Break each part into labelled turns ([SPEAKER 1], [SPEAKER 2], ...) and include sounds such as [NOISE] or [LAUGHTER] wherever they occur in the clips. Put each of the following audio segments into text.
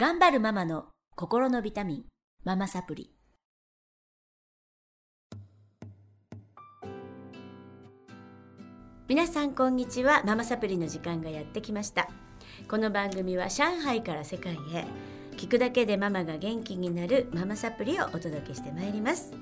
[SPEAKER 1] 頑張るママの心のビタミン、ママサプリ。皆さんこんにちは。ママサプリの時間がやってきました。この番組は上海から世界へ、聞くだけでママが元気になるママサプリをお届けしてまいります。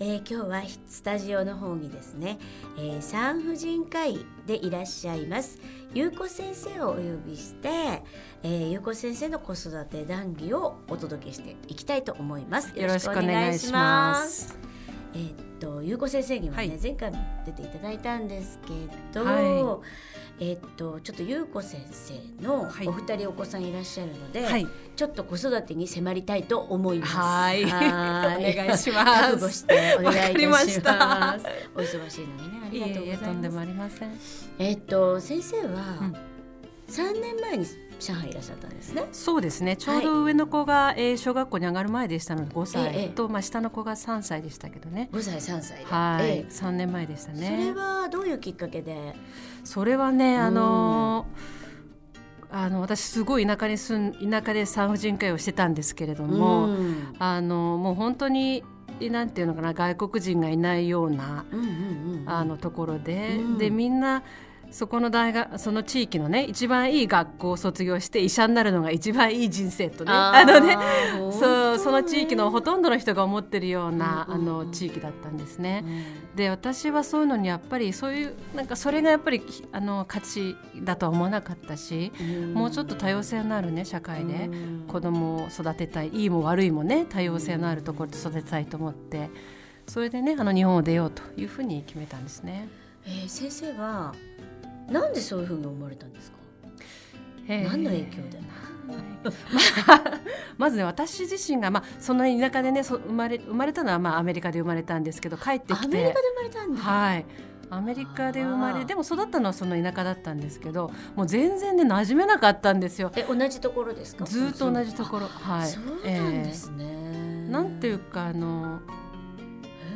[SPEAKER 1] えー今日はスタジオの方にですね、えー産婦人科医でいらっしゃいます優子先生をお呼びして、えー、優子先生の子育て談義をお届けしていきたいと思います。
[SPEAKER 2] よろしくお願いします。
[SPEAKER 1] えーっとゆうこ先生にはね、
[SPEAKER 2] はい。
[SPEAKER 1] 前回も出ていただいたんですけど、
[SPEAKER 2] は
[SPEAKER 1] えーっとちょっとゆうこ先生の
[SPEAKER 2] はい。
[SPEAKER 1] お二人お子さんいらっしゃるので、
[SPEAKER 2] はい、
[SPEAKER 1] ちょっと子育てに迫りたいと思います。
[SPEAKER 2] はい。[LAUGHS] お願いします。
[SPEAKER 1] 覚悟してお願いし
[SPEAKER 2] ま
[SPEAKER 1] ます。お忙しいのにね、あ
[SPEAKER 2] い
[SPEAKER 1] りがとう
[SPEAKER 2] えいえ
[SPEAKER 1] ございます。
[SPEAKER 2] とんでもありません。
[SPEAKER 1] えーっと先生は
[SPEAKER 2] うん。
[SPEAKER 1] 三年前に上海いらっしゃったんですね。
[SPEAKER 2] そうですね。ちょうど上の子が、えー小学校に上がる前でしたので5歳、
[SPEAKER 1] ええ
[SPEAKER 2] とまあ下の子が3歳でしたけどね。
[SPEAKER 1] 五歳三歳で。
[SPEAKER 2] はい、
[SPEAKER 1] ええ
[SPEAKER 2] 3年前でした
[SPEAKER 1] それ
[SPEAKER 2] ね。
[SPEAKER 1] はどういうきっかけで？
[SPEAKER 2] それはね、あのーあの私すごい田舎に住ん田舎で産婦人科医をしてたんですけれども、
[SPEAKER 1] うん
[SPEAKER 2] あのもう本当になんていうのかな外国人がいないような
[SPEAKER 1] うんうんうん。
[SPEAKER 2] あのところで、
[SPEAKER 1] うん
[SPEAKER 2] でみんなそこの大学その地域のね一番いい学校を卒業して医者になるのが一番いい人生とねあのねそうその地域のほとんどの人が思ってるような、あの地域だったんですね。
[SPEAKER 1] うん。
[SPEAKER 2] で私はそういうのにやっぱりそういうなんかそれがやっぱりきあの価値だとは思わなかったし、もうちょっと多様性のあるね社会で
[SPEAKER 1] うん。
[SPEAKER 2] 子供を育てたいいいも悪いもね多様性のあるところで育てたいと思ってそれでねあの日本を出ようというふうに決めたんですね。
[SPEAKER 1] えー先生はなんでそういうふうに思われたんですか？何の影響で？[LAUGHS]
[SPEAKER 2] まずね私自身が、まあ、そんなに田舎でねそ生まれ生まれたのは、まあ、アメリカで生まれたんですけど帰ってきて
[SPEAKER 1] アメリカで生まれたんだ。
[SPEAKER 2] はいアメリカで生まれでも育ったのはその田舎だったんですけどもう全然ね馴染めなかったんですよ
[SPEAKER 1] え同じところですか？
[SPEAKER 2] ずーっと同じところ
[SPEAKER 1] あ
[SPEAKER 2] はい
[SPEAKER 1] そうなんですね。
[SPEAKER 2] えーなんていうかあの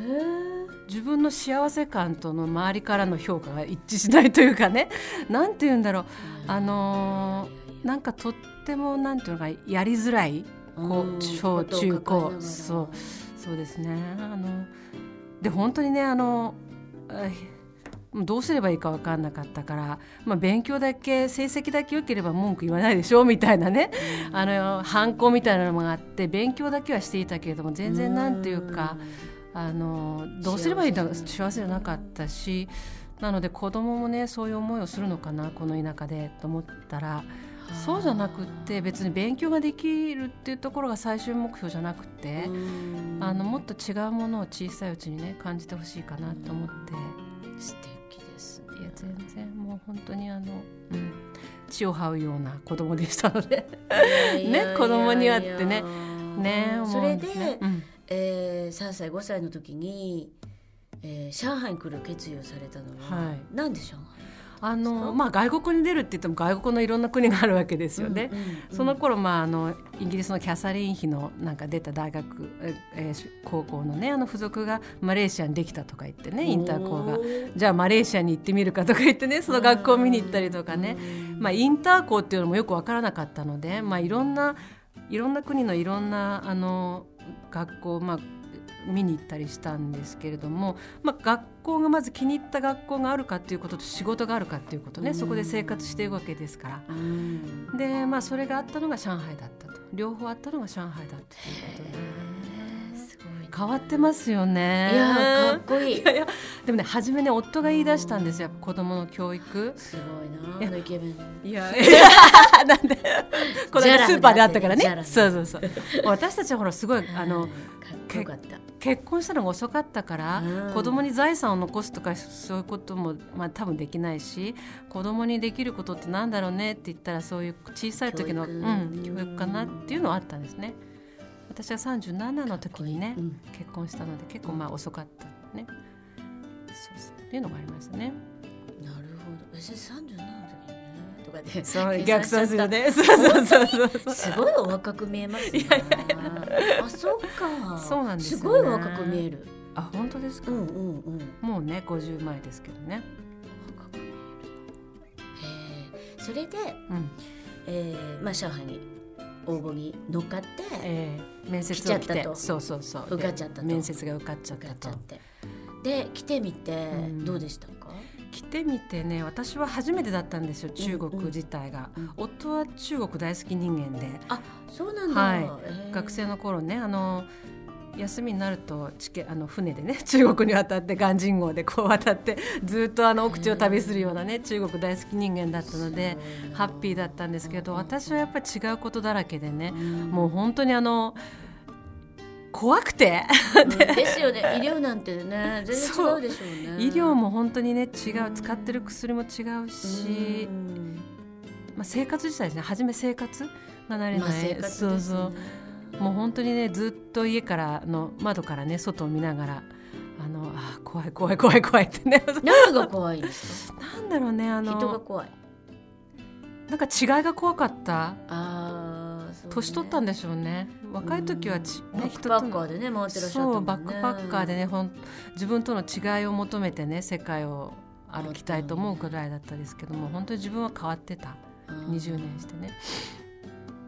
[SPEAKER 1] へー
[SPEAKER 2] 自分の幸せ感との周りからの評価が一致しないというかね。[LAUGHS] なんていうんだろう。あのーなんかとってもなんていうのかやりづらいこ
[SPEAKER 1] う
[SPEAKER 2] 小中高。そう。そうですね。あので本当にねあのえどうすればいいか分かんなかったから、まあ、勉強だけ成績だけ良ければ文句言わないでしょみたいなね。あの反抗みたいなのがあって勉強だけはしていたけれども全然なんていうかあのどうすればいいんだ
[SPEAKER 1] 幸せ
[SPEAKER 2] 幸せじゃなかったしなので子供もねそういう思いをするのかなこの田舎でと思ったらそうじゃなくって別に勉強ができるっていうところが最終目標じゃなくて、
[SPEAKER 1] うん。
[SPEAKER 2] あのもっと違うものを小さいうちにね感じてほしいかなと思って。
[SPEAKER 1] 素敵ですね。
[SPEAKER 2] いや全然もう本当にあの、うん、血を這うような子供でしたので。ね子供にはってね。ね思
[SPEAKER 1] それで
[SPEAKER 2] ね、うん
[SPEAKER 1] えー、3歳5歳の時に、えー、上海に来る決意をされたのは、
[SPEAKER 2] はい。
[SPEAKER 1] なんで上海
[SPEAKER 2] あのまあ、外国に出るって言っても外国のいろんな国があるわけですよね。
[SPEAKER 1] うんうんうん。
[SPEAKER 2] その頃、まあ、あのイギリスのキャサリン妃のなんか出た大学、ええー高校のねあの付属がマレーシアにできたとか言ってねインター校がじゃあマレーシアに行ってみるかとか言ってねその学校を見に行ったりとかね、
[SPEAKER 1] うん
[SPEAKER 2] まあ、インター校っていうのもよく分からなかったので、まあ、いろんないろんな国のいろんなあの学校、まあ、見に行ったりしたんですけれども、まあ、学校がまず気に入った学校があるかっていうことと仕事があるかっていうことね、
[SPEAKER 1] うん。
[SPEAKER 2] そこで生活していくわけですから。
[SPEAKER 1] うん。
[SPEAKER 2] でまあそれがあったのが上海だったと。両方あったのが上海だったということで変わってますよね。
[SPEAKER 1] いやーかっこいい。[LAUGHS]
[SPEAKER 2] いやいやでもね初めね夫が言い出したんですよ。子供の教育。
[SPEAKER 1] すごいない
[SPEAKER 2] や
[SPEAKER 1] あのイケメン。
[SPEAKER 2] いや [LAUGHS] なんで [LAUGHS] この間スーパーであったからね。そうそうそう。私たちはほらすごいあの
[SPEAKER 1] はいかっこよかった。
[SPEAKER 2] 結婚したのが遅かったから、
[SPEAKER 1] うん。
[SPEAKER 2] 子供に財産を残すとかそういうことも、まあ、多分できないし子供にできることってなんだろうねって言ったらそういう小さい時の
[SPEAKER 1] 教育。
[SPEAKER 2] うん、教育かなっていうのはあったんですね。私は37の時にね、
[SPEAKER 1] うん
[SPEAKER 2] 結婚したので結構まあ遅かったね。そうそうっていうのがありましたね。
[SPEAKER 1] なるほどえ先生37の時にねとかで
[SPEAKER 2] そう
[SPEAKER 1] 計算しちゃった
[SPEAKER 2] ね。そうそうそう。
[SPEAKER 1] すごいお若く見えますね。
[SPEAKER 2] いやい
[SPEAKER 1] あ、そっか。
[SPEAKER 2] そうなんですよね
[SPEAKER 1] すごいお若く見える。
[SPEAKER 2] あ本当ですか、
[SPEAKER 1] うんうんうん。
[SPEAKER 2] もうね50前ですけどね。
[SPEAKER 1] 若く見える。へえ。それで、
[SPEAKER 2] うん
[SPEAKER 1] えー、まあ上海に応募に乗っかって
[SPEAKER 2] ええ面接を来
[SPEAKER 1] 来ちゃったと。
[SPEAKER 2] そうそうそう。
[SPEAKER 1] 受かっちゃった
[SPEAKER 2] 面接が受かっちゃったと。
[SPEAKER 1] で来てみて
[SPEAKER 2] うん。
[SPEAKER 1] どうでしたか、
[SPEAKER 2] 来てみてね私は初めてだったんですよ中国自体が、
[SPEAKER 1] うん。うん
[SPEAKER 2] 夫は中国大好き人間で、
[SPEAKER 1] あそうなんだ、
[SPEAKER 2] はい。学生の頃ねあの休みになるとチケあの船でね [LAUGHS] 中国に渡って鑑真号でこう渡って [LAUGHS] ずっとあの奥地を旅するようなね中国大好き人間だったのでハッピーだったんですけど私はやっぱり違うことだらけでねもう本当にあの怖くて。
[SPEAKER 1] うん。[LAUGHS] ですよね医療なんてね全然違うでしょうね。
[SPEAKER 2] 医療も本当にね違う。使ってる薬も違うし
[SPEAKER 1] う、ん。
[SPEAKER 2] まあ、生活自体ですね。初め生活が慣れない、
[SPEAKER 1] まあね。
[SPEAKER 2] そうそうもう本当にねずっと家からの窓からね外を見ながらあのあ怖い怖い怖い怖いってね。
[SPEAKER 1] 何が怖いんですか [LAUGHS]
[SPEAKER 2] なんだろうねあ
[SPEAKER 1] 人が
[SPEAKER 2] の
[SPEAKER 1] 怖い。
[SPEAKER 2] なんか違いが怖かった？
[SPEAKER 1] あね。
[SPEAKER 2] 年取ったんでしょうね。若い時はち、ね、
[SPEAKER 1] バックパッカ
[SPEAKER 2] と
[SPEAKER 1] ーでね回ってらっしゃったね。
[SPEAKER 2] うバックパッカーでねほん自分との違いを求めてね世界を歩きたいと思うくらいだったですけども本当に自分は変わってた。
[SPEAKER 1] うん
[SPEAKER 2] 20年してね。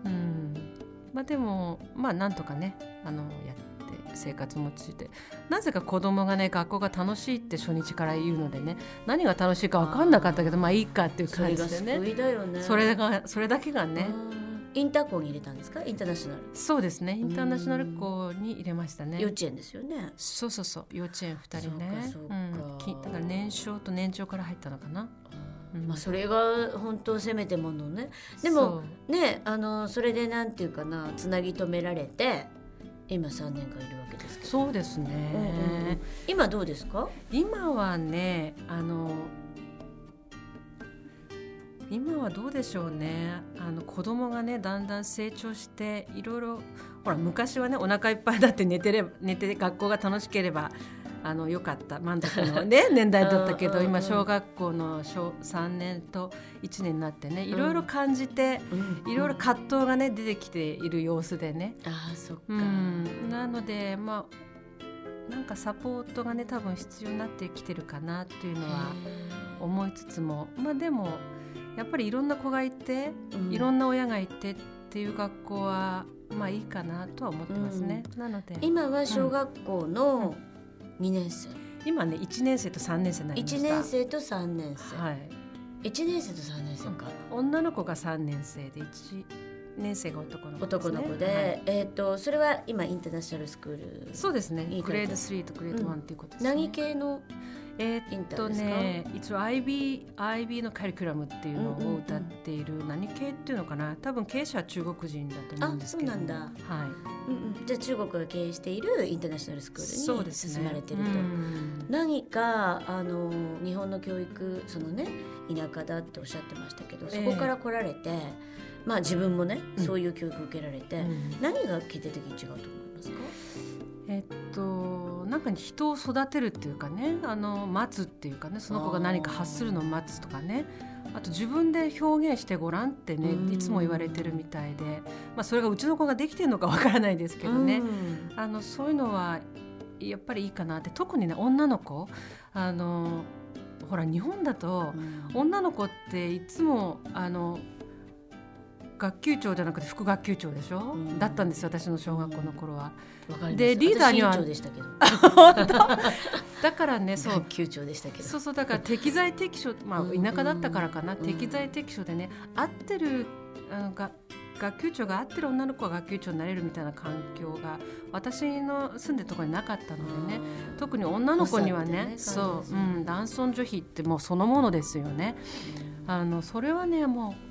[SPEAKER 2] うんまあでもまあなんとかねあのやって生活もついて。なぜか子供がね学校が楽しいって初日から言うのでね何が楽しいか分かんなかったけどまあいいかっていう感じでね。
[SPEAKER 1] ね。
[SPEAKER 2] それがそれだけがね
[SPEAKER 1] うん。インターコンに入れたんですか？インターナショナル。
[SPEAKER 2] そうですね。インターナショナル校に入れましたね。
[SPEAKER 1] 幼稚園ですよね。
[SPEAKER 2] そうそうそう。幼稚園2人ね。
[SPEAKER 1] そう
[SPEAKER 2] ん、きだから年少と年長から入ったのかな。うん
[SPEAKER 1] まあそれが本当せめてものね。でもねあのそれでなんていうかなつなぎ止められて今3年間いるわけですけど。
[SPEAKER 2] そうですね、
[SPEAKER 1] うんうんうん。今どうですか？
[SPEAKER 2] 今はねあの今はどうでしょうね。あの子供がねだんだん成長していろいろほら昔はねお腹いっぱいだって寝てれば寝て学校が楽しければあのよかった。満足の、ね、[LAUGHS] 年代だったけ
[SPEAKER 1] うんうんうん。
[SPEAKER 2] ど今小学校の小3年と1年になってねいろいろ感じて、いろいろ葛藤がね出てきている様子でね、
[SPEAKER 1] ああそっか、
[SPEAKER 2] うん、なのでまあなんかサポートがね多分必要になってきてるかなっていうのは思いつつも。まあでもやっぱりいろんな子がいて、いろ
[SPEAKER 1] ん
[SPEAKER 2] んな親がいてっていう学校はまあいいかなとは思ってますね。なので
[SPEAKER 1] 今は小学校の2年生、
[SPEAKER 2] 今ね1年生と3年生になりました。
[SPEAKER 1] 1年生と3年生、
[SPEAKER 2] はい、
[SPEAKER 1] 1年生と3年生か、
[SPEAKER 2] 女の子が3年生で1年生が男の子ね、
[SPEAKER 1] 男の子で、
[SPEAKER 2] はい。
[SPEAKER 1] えっ、とそれは今インターナショナルスクール
[SPEAKER 2] そうですね。グレード3とグレード1っていうことですね。
[SPEAKER 1] 何系の
[SPEAKER 2] えーっと
[SPEAKER 1] インターですか、
[SPEAKER 2] ね一応 IB, IB のカリキュラムっていうの
[SPEAKER 1] うんうんうん。
[SPEAKER 2] を歌っている、何系っていうのかな？多分経営者は中国人だと思うんですけど。
[SPEAKER 1] あそうなんだ。
[SPEAKER 2] はい。
[SPEAKER 1] うんうん。じゃあ中国が経営しているインターナショナルスクールに
[SPEAKER 2] そうですね。
[SPEAKER 1] 進まれてると、
[SPEAKER 2] うん。
[SPEAKER 1] 何かあの日本の教育そのね田舎だっておっしゃってましたけどそこから来られて、まあ自分もね、
[SPEAKER 2] うん。
[SPEAKER 1] そういう教育受けられて、
[SPEAKER 2] うん。
[SPEAKER 1] 何が決定的に違うと思いますか？
[SPEAKER 2] えっとなんか人を育てるっていうかねあの待つっていうかねその子が何か発するのを待つとかね。あと自分で表現してごらんってね
[SPEAKER 1] うん。
[SPEAKER 2] いつも言われてるみたいで、まあ、それがうちの子ができてるのかわからないですけどね、
[SPEAKER 1] うん。
[SPEAKER 2] あのそういうのはやっぱりいいかなって。特にね女の子。あのほら日本だと女の子っていつもあの学級長じゃなくて副学級長でしょ、
[SPEAKER 1] うん。
[SPEAKER 2] だったんですよ私の小学校の頃は。でリーダーには [LAUGHS] だからねそう。
[SPEAKER 1] 学級長でしたけど。
[SPEAKER 2] そうそうだから適材適所、まあ、
[SPEAKER 1] うん
[SPEAKER 2] 田舎だったからかな、
[SPEAKER 1] うん
[SPEAKER 2] 適材適所でね合ってるあのが学級長が合ってる女の子が学級長になれるみたいな環境が私の住んでるところになかったのでね
[SPEAKER 1] うん
[SPEAKER 2] 特に女の子にはね
[SPEAKER 1] ね
[SPEAKER 2] そう、うん、男尊女卑ってもうそのものですよね。あのそれはねもう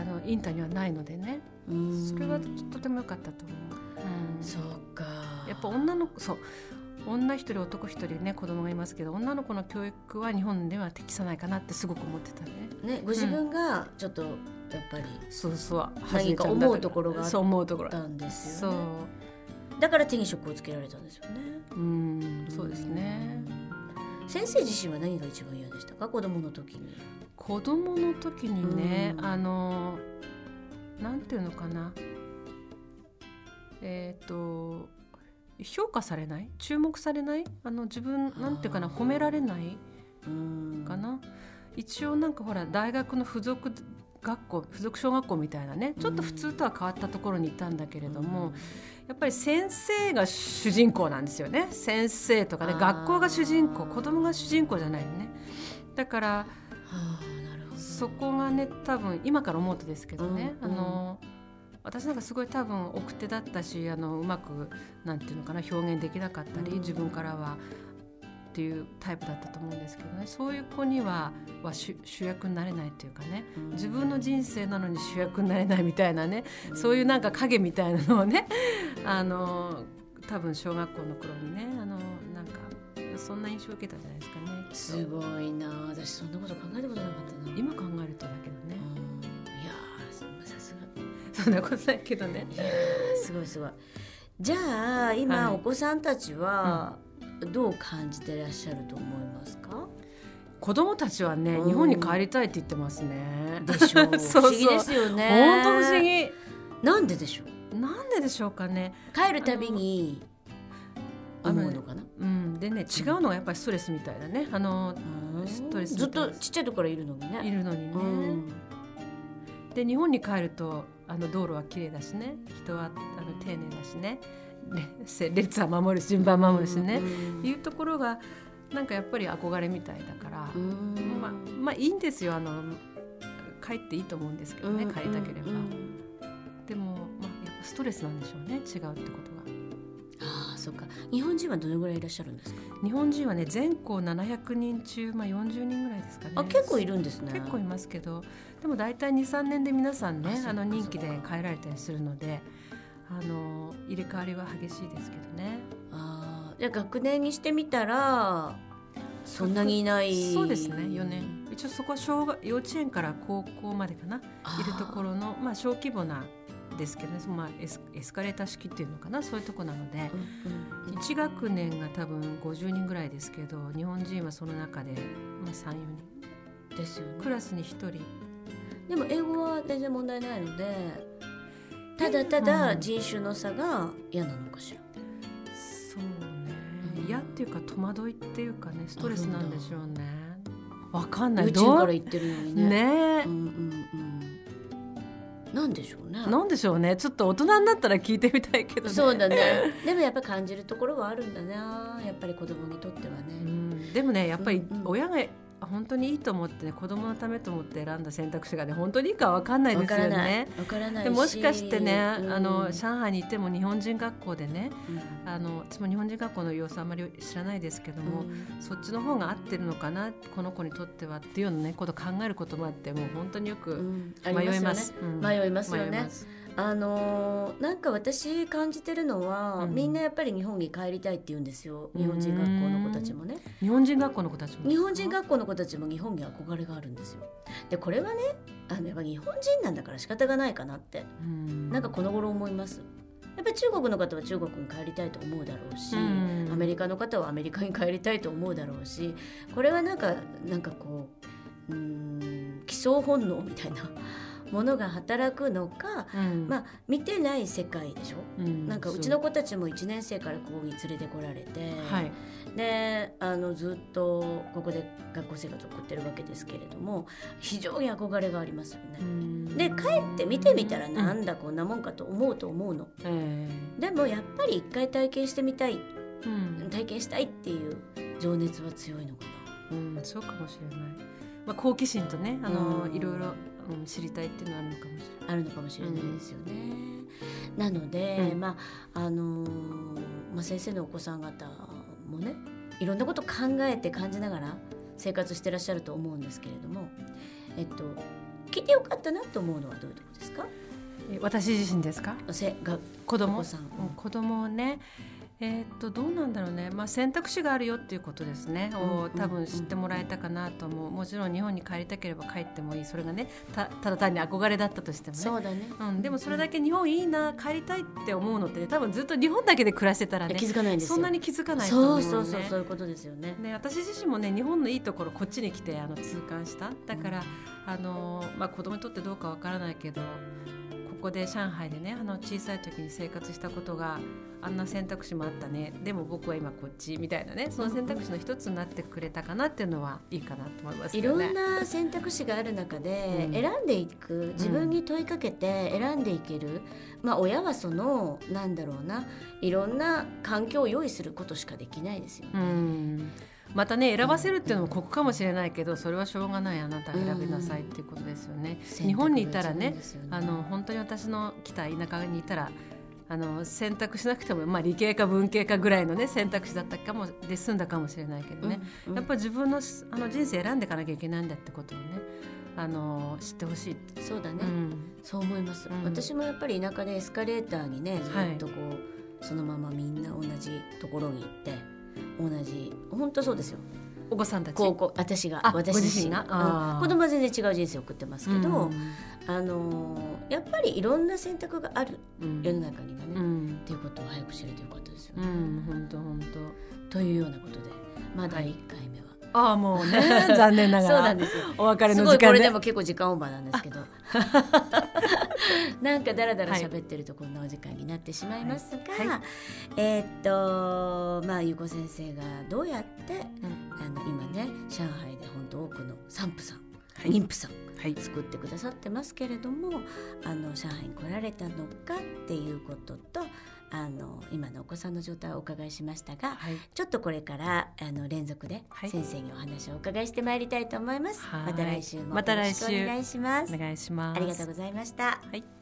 [SPEAKER 2] あのインタにはないのでね。
[SPEAKER 1] うん。
[SPEAKER 2] それはとても良かったと思う、うん、
[SPEAKER 1] そうか。
[SPEAKER 2] やっぱ女の子そう。女一人男一人ね子供がいますけど女の子の教育は日本では適さないかなってすごく思ってたね。
[SPEAKER 1] ねご自分がちょっとやっぱり
[SPEAKER 2] そうそう
[SPEAKER 1] 何か思うところがあっ
[SPEAKER 2] そう思うところ
[SPEAKER 1] あったんです
[SPEAKER 2] そう
[SPEAKER 1] よねだから手に職をつけられたんですよね。
[SPEAKER 2] うんそうですね
[SPEAKER 1] 先生自身は何が一番嫌でしたか？子供の時に。
[SPEAKER 2] 子供の時にね、
[SPEAKER 1] うん。
[SPEAKER 2] あのなんていうのかな。えっ、と評価されない？注目されない？あの自分なんていうかな褒められない？
[SPEAKER 1] うん。
[SPEAKER 2] かな、一応なんかほら大学の付属学校付属小学校みたいなねちょっと普通とは変わったところにいたんだけれども、やっぱり先生が主人公なんですよね。先生とかね学校が主人公子供が主人公じゃないよね。だから
[SPEAKER 1] はあなるほど。
[SPEAKER 2] そこがね多分今から思うとですけどね、
[SPEAKER 1] うんうん。
[SPEAKER 2] あの私なんかすごい多分奥手だったしあのうまくなんていうのかな表現できなかったり、
[SPEAKER 1] うん。
[SPEAKER 2] 自分からはっていうタイプだったと思うんですけどね。そういう子にはは主主役になれないっていうかね。自分の人生なのに主役になれないみたいなね。そういうなんか影みたいなのをね。[LAUGHS] あの多分小学校の頃にねあのなんかそんな印象を受けたんじゃないですかね
[SPEAKER 1] すごいな。私そんなこと考えたことなかったな。
[SPEAKER 2] 今考えるとだけどね。
[SPEAKER 1] うん。いやーさすが。
[SPEAKER 2] そんなことないけどね。
[SPEAKER 1] いやーすごいすごい。じゃあ今、
[SPEAKER 2] はい。
[SPEAKER 1] お子さんたちはどう感じてらっしゃると思いますか？
[SPEAKER 2] 子供たちはね、
[SPEAKER 1] うん
[SPEAKER 2] 日本に帰りたいって言ってますね。
[SPEAKER 1] でしょう [LAUGHS]
[SPEAKER 2] そうそう
[SPEAKER 1] 不思議ですよね
[SPEAKER 2] 本当不思議。
[SPEAKER 1] なんででしょう？
[SPEAKER 2] なんででしょうかね。
[SPEAKER 1] 帰るたびに思うのかな？
[SPEAKER 2] うん、でね、違うのがやっぱりストレスみたいだね。あの、
[SPEAKER 1] うん
[SPEAKER 2] ストレス
[SPEAKER 1] ずっとちっちゃい時からいるのにね
[SPEAKER 2] いるのにね。
[SPEAKER 1] うん
[SPEAKER 2] で、日本に帰ると、あの道路は綺麗だしね。人はあの丁寧だしね。列は守るし、順番守るしね。
[SPEAKER 1] うん
[SPEAKER 2] いうところが、なんかやっぱり憧れみたいだから。
[SPEAKER 1] うん
[SPEAKER 2] まあ、まあ、いいんですよ。あの。帰っていいと思うんですけどね、
[SPEAKER 1] うん
[SPEAKER 2] 帰りたければ。
[SPEAKER 1] うん
[SPEAKER 2] でも、まあ、やっぱストレスなんでしょうね。違うってことが。
[SPEAKER 1] ああそっか日本人はどのぐらいいらっしゃるんですか、
[SPEAKER 2] 日本人はね全校700人中、まあ、40人ぐらいですかね
[SPEAKER 1] あ結構いるんですね
[SPEAKER 2] 結構いますけどでも大体23年で皆さんねあの任期で帰られたりするのであの入れ替わりは激しいですけどね。
[SPEAKER 1] ああじゃあ学年にしてみたらそんなにいない
[SPEAKER 2] そうですね4年。一応そこは小学幼稚園から高校までかな。いるところのまあ小規模なですけどね、まあ、エスエスカレーター式っていうのかな。そういうとこなので。
[SPEAKER 1] うんうん。
[SPEAKER 2] 1学年が多分50人ぐらいですけど日本人はその中で、まあ、34人。
[SPEAKER 1] ですよね。
[SPEAKER 2] クラスに1人。
[SPEAKER 1] でも英語は全然問題ないのでただただ
[SPEAKER 2] うん。
[SPEAKER 1] 人種の差が嫌なのかしら、
[SPEAKER 2] そうね。
[SPEAKER 1] うん
[SPEAKER 2] 嫌っていうか戸惑いっていうかねストレスなんでしょうね。わかんない。
[SPEAKER 1] 幼稚園から行ってるのにね。
[SPEAKER 2] ね。
[SPEAKER 1] うんうんうんなんでしょうね。
[SPEAKER 2] なんでしょうね。ちょっと大人になったら聞いてみたいけどね。
[SPEAKER 1] そうだね。[LAUGHS] でもやっぱ感じるところはあるんだなやっぱり子供にとっては
[SPEAKER 2] う
[SPEAKER 1] ね、
[SPEAKER 2] ん。でもねやっぱり親が本当にいいと思ってね子供のためと思って選んだ選択肢がね本当にいいかわかんないですよ
[SPEAKER 1] わからない。
[SPEAKER 2] ね
[SPEAKER 1] わからないし。
[SPEAKER 2] でもしかしてね、
[SPEAKER 1] うん。
[SPEAKER 2] あの上海にいても日本人学校でね
[SPEAKER 1] うん。
[SPEAKER 2] あの私も日本人学校の様子あんまり知らないですけども、
[SPEAKER 1] うん。
[SPEAKER 2] そっちの方が合ってるのかなこの子にとってはっていうようなねこと考えることもあってもう本当によ
[SPEAKER 1] う
[SPEAKER 2] く
[SPEAKER 1] ん
[SPEAKER 2] 迷いま。
[SPEAKER 1] ます迷いますよね。
[SPEAKER 2] 迷います
[SPEAKER 1] あのーなんか私感じてるのは、
[SPEAKER 2] うん。
[SPEAKER 1] みんなやっぱり日本に帰りたいって言うんですよ。日本人学校の子たちもね。
[SPEAKER 2] 日本人学校の子たちも
[SPEAKER 1] 日本人学校の子たちも日本に憧れがあるんですよ。でこれはねあのやっぱ日本人なんだから仕方がないかなって。
[SPEAKER 2] うん。
[SPEAKER 1] なんかこの頃思います。やっぱり中国の方は中国に帰りたいと思うだろうし、
[SPEAKER 2] うん。
[SPEAKER 1] アメリカの方はアメリカに帰りたいと思うだろうしこれはなんかなんかこううーん基礎本能みたいなものが働くのか、
[SPEAKER 2] うん。
[SPEAKER 1] まあ見てない世界でしょ、
[SPEAKER 2] うん。
[SPEAKER 1] なんかうちの子たちも1年生からここに連れてこられて、
[SPEAKER 2] はい。
[SPEAKER 1] であのずっとここで学校生活を送ってるわけですけれども非常に憧れがありますよね。で帰って見てみたらな
[SPEAKER 2] うん
[SPEAKER 1] んだこんなもんかと思うと思うの。
[SPEAKER 2] え
[SPEAKER 1] でもやっぱり一回体験してみたい。
[SPEAKER 2] えうん。
[SPEAKER 1] 体験したいっていう情熱は強いのか
[SPEAKER 2] うんそうかもしれない。まあ好奇心とねあの
[SPEAKER 1] うん。
[SPEAKER 2] いろいろうん知りたいっていうのはあるのかもしれない。
[SPEAKER 1] なあるのかもしれないですよね。なので、
[SPEAKER 2] うん
[SPEAKER 1] まああのーまあ、先生のお子さん方もねいろんなこと考えて感じながら生活してらっしゃると思うんですけれども、えっと、聞いてよかったなと思うのはどういうところですか？
[SPEAKER 2] え私自身ですか？
[SPEAKER 1] せが
[SPEAKER 2] 子供？
[SPEAKER 1] さん
[SPEAKER 2] うん子供をねえーっとどうなんだろうね、まあ、選択肢があるよっていうことですね、を
[SPEAKER 1] うんうん。
[SPEAKER 2] 多分知ってもらえたかなと思う。もちろん日本に帰りたければ帰ってもいい。それがねたただ単に憧れだったとしてもね。
[SPEAKER 1] そうだね、
[SPEAKER 2] うん、でもそれだけ日本いいな帰りたいって思うのって、ね、多分ずっと日本だけで暮らしてたらね
[SPEAKER 1] 気づかないんですよ。
[SPEAKER 2] そんなに気づかないと思う
[SPEAKER 1] そうそうそうそういうことですよね。
[SPEAKER 2] ね、私自身もね日本のいいところこっちに来てあの痛感した。だから、あのまあ、子供にとってどうかわからないけどここで上海でねあの小さい時に生活したことがあんな選択肢もあったねでも僕は今こっちみたいなねその選択肢の一つになってくれたかなっていうのはいいかなと思いますね。
[SPEAKER 1] ろんな選択肢がある中で
[SPEAKER 2] うん
[SPEAKER 1] 選んでいく自分に問いかけて選んでいける、まあ親はそのなんだろうないろんな環境を用意することしかできないですよね。
[SPEAKER 2] うんまたね選ばせるっていうのも酷かもしれないけどそれはしょうがないあなたが選びなさいっていうことですよね。日本にいたらねあの本当に私の来た田舎にいたらあの選択しなくても、まあ、理系か文系かぐらいのね選択肢だったかもで済んだかもしれないけどね、
[SPEAKER 1] うんうん。
[SPEAKER 2] やっぱり自分のあの人生選んでいかなきゃいけないんだってことをねあの知ってほしい、
[SPEAKER 1] そうだね、
[SPEAKER 2] うん。
[SPEAKER 1] そう思います、
[SPEAKER 2] うん。
[SPEAKER 1] 私もやっぱり田舎でエスカレーターにねずっとこう、そのままみんな同じところに行って同じ。本当そうですよ。
[SPEAKER 2] お子さんたち？
[SPEAKER 1] 高校私が
[SPEAKER 2] あ
[SPEAKER 1] 私
[SPEAKER 2] ご自身が？
[SPEAKER 1] うん。子供は全然違う人生を送ってますけど、
[SPEAKER 2] うん。
[SPEAKER 1] あのーやっぱりいろんな選択がある
[SPEAKER 2] うん。
[SPEAKER 1] 世の中にはね、っ
[SPEAKER 2] うん。
[SPEAKER 1] ていうことを早く知れてよかったですよ
[SPEAKER 2] う
[SPEAKER 1] ね。
[SPEAKER 2] ん本当本
[SPEAKER 1] というようなことでまあ第1回目は、
[SPEAKER 2] 当ああもうね [LAUGHS] 残念ながら。
[SPEAKER 1] そうなんです。よ
[SPEAKER 2] お別れ
[SPEAKER 1] す
[SPEAKER 2] の時間で。
[SPEAKER 1] ごいこれでも結構時間オーバーなんですけど。[LAUGHS] なんかだらだら喋ってるとこんなお時間になってしまいますが、
[SPEAKER 2] はい。
[SPEAKER 1] えーっとまあゆうこ先生がどうやって、
[SPEAKER 2] うん。
[SPEAKER 1] あの今ね上海で本当多くの産婦さん、
[SPEAKER 2] はい。
[SPEAKER 1] 妊婦さん
[SPEAKER 2] はい。
[SPEAKER 1] 作ってくださってますけれどもあの上海に来られたのかっていうこととあの今のお子さんの状態をお伺いしましたが
[SPEAKER 2] はい
[SPEAKER 1] ちょっとこれからあの連続で
[SPEAKER 2] はい
[SPEAKER 1] 先生にお話をお伺いしてまいりたいと思います。
[SPEAKER 2] はい
[SPEAKER 1] また来週もよろしくお願いします。
[SPEAKER 2] お願いします
[SPEAKER 1] ありがとうございました。
[SPEAKER 2] はい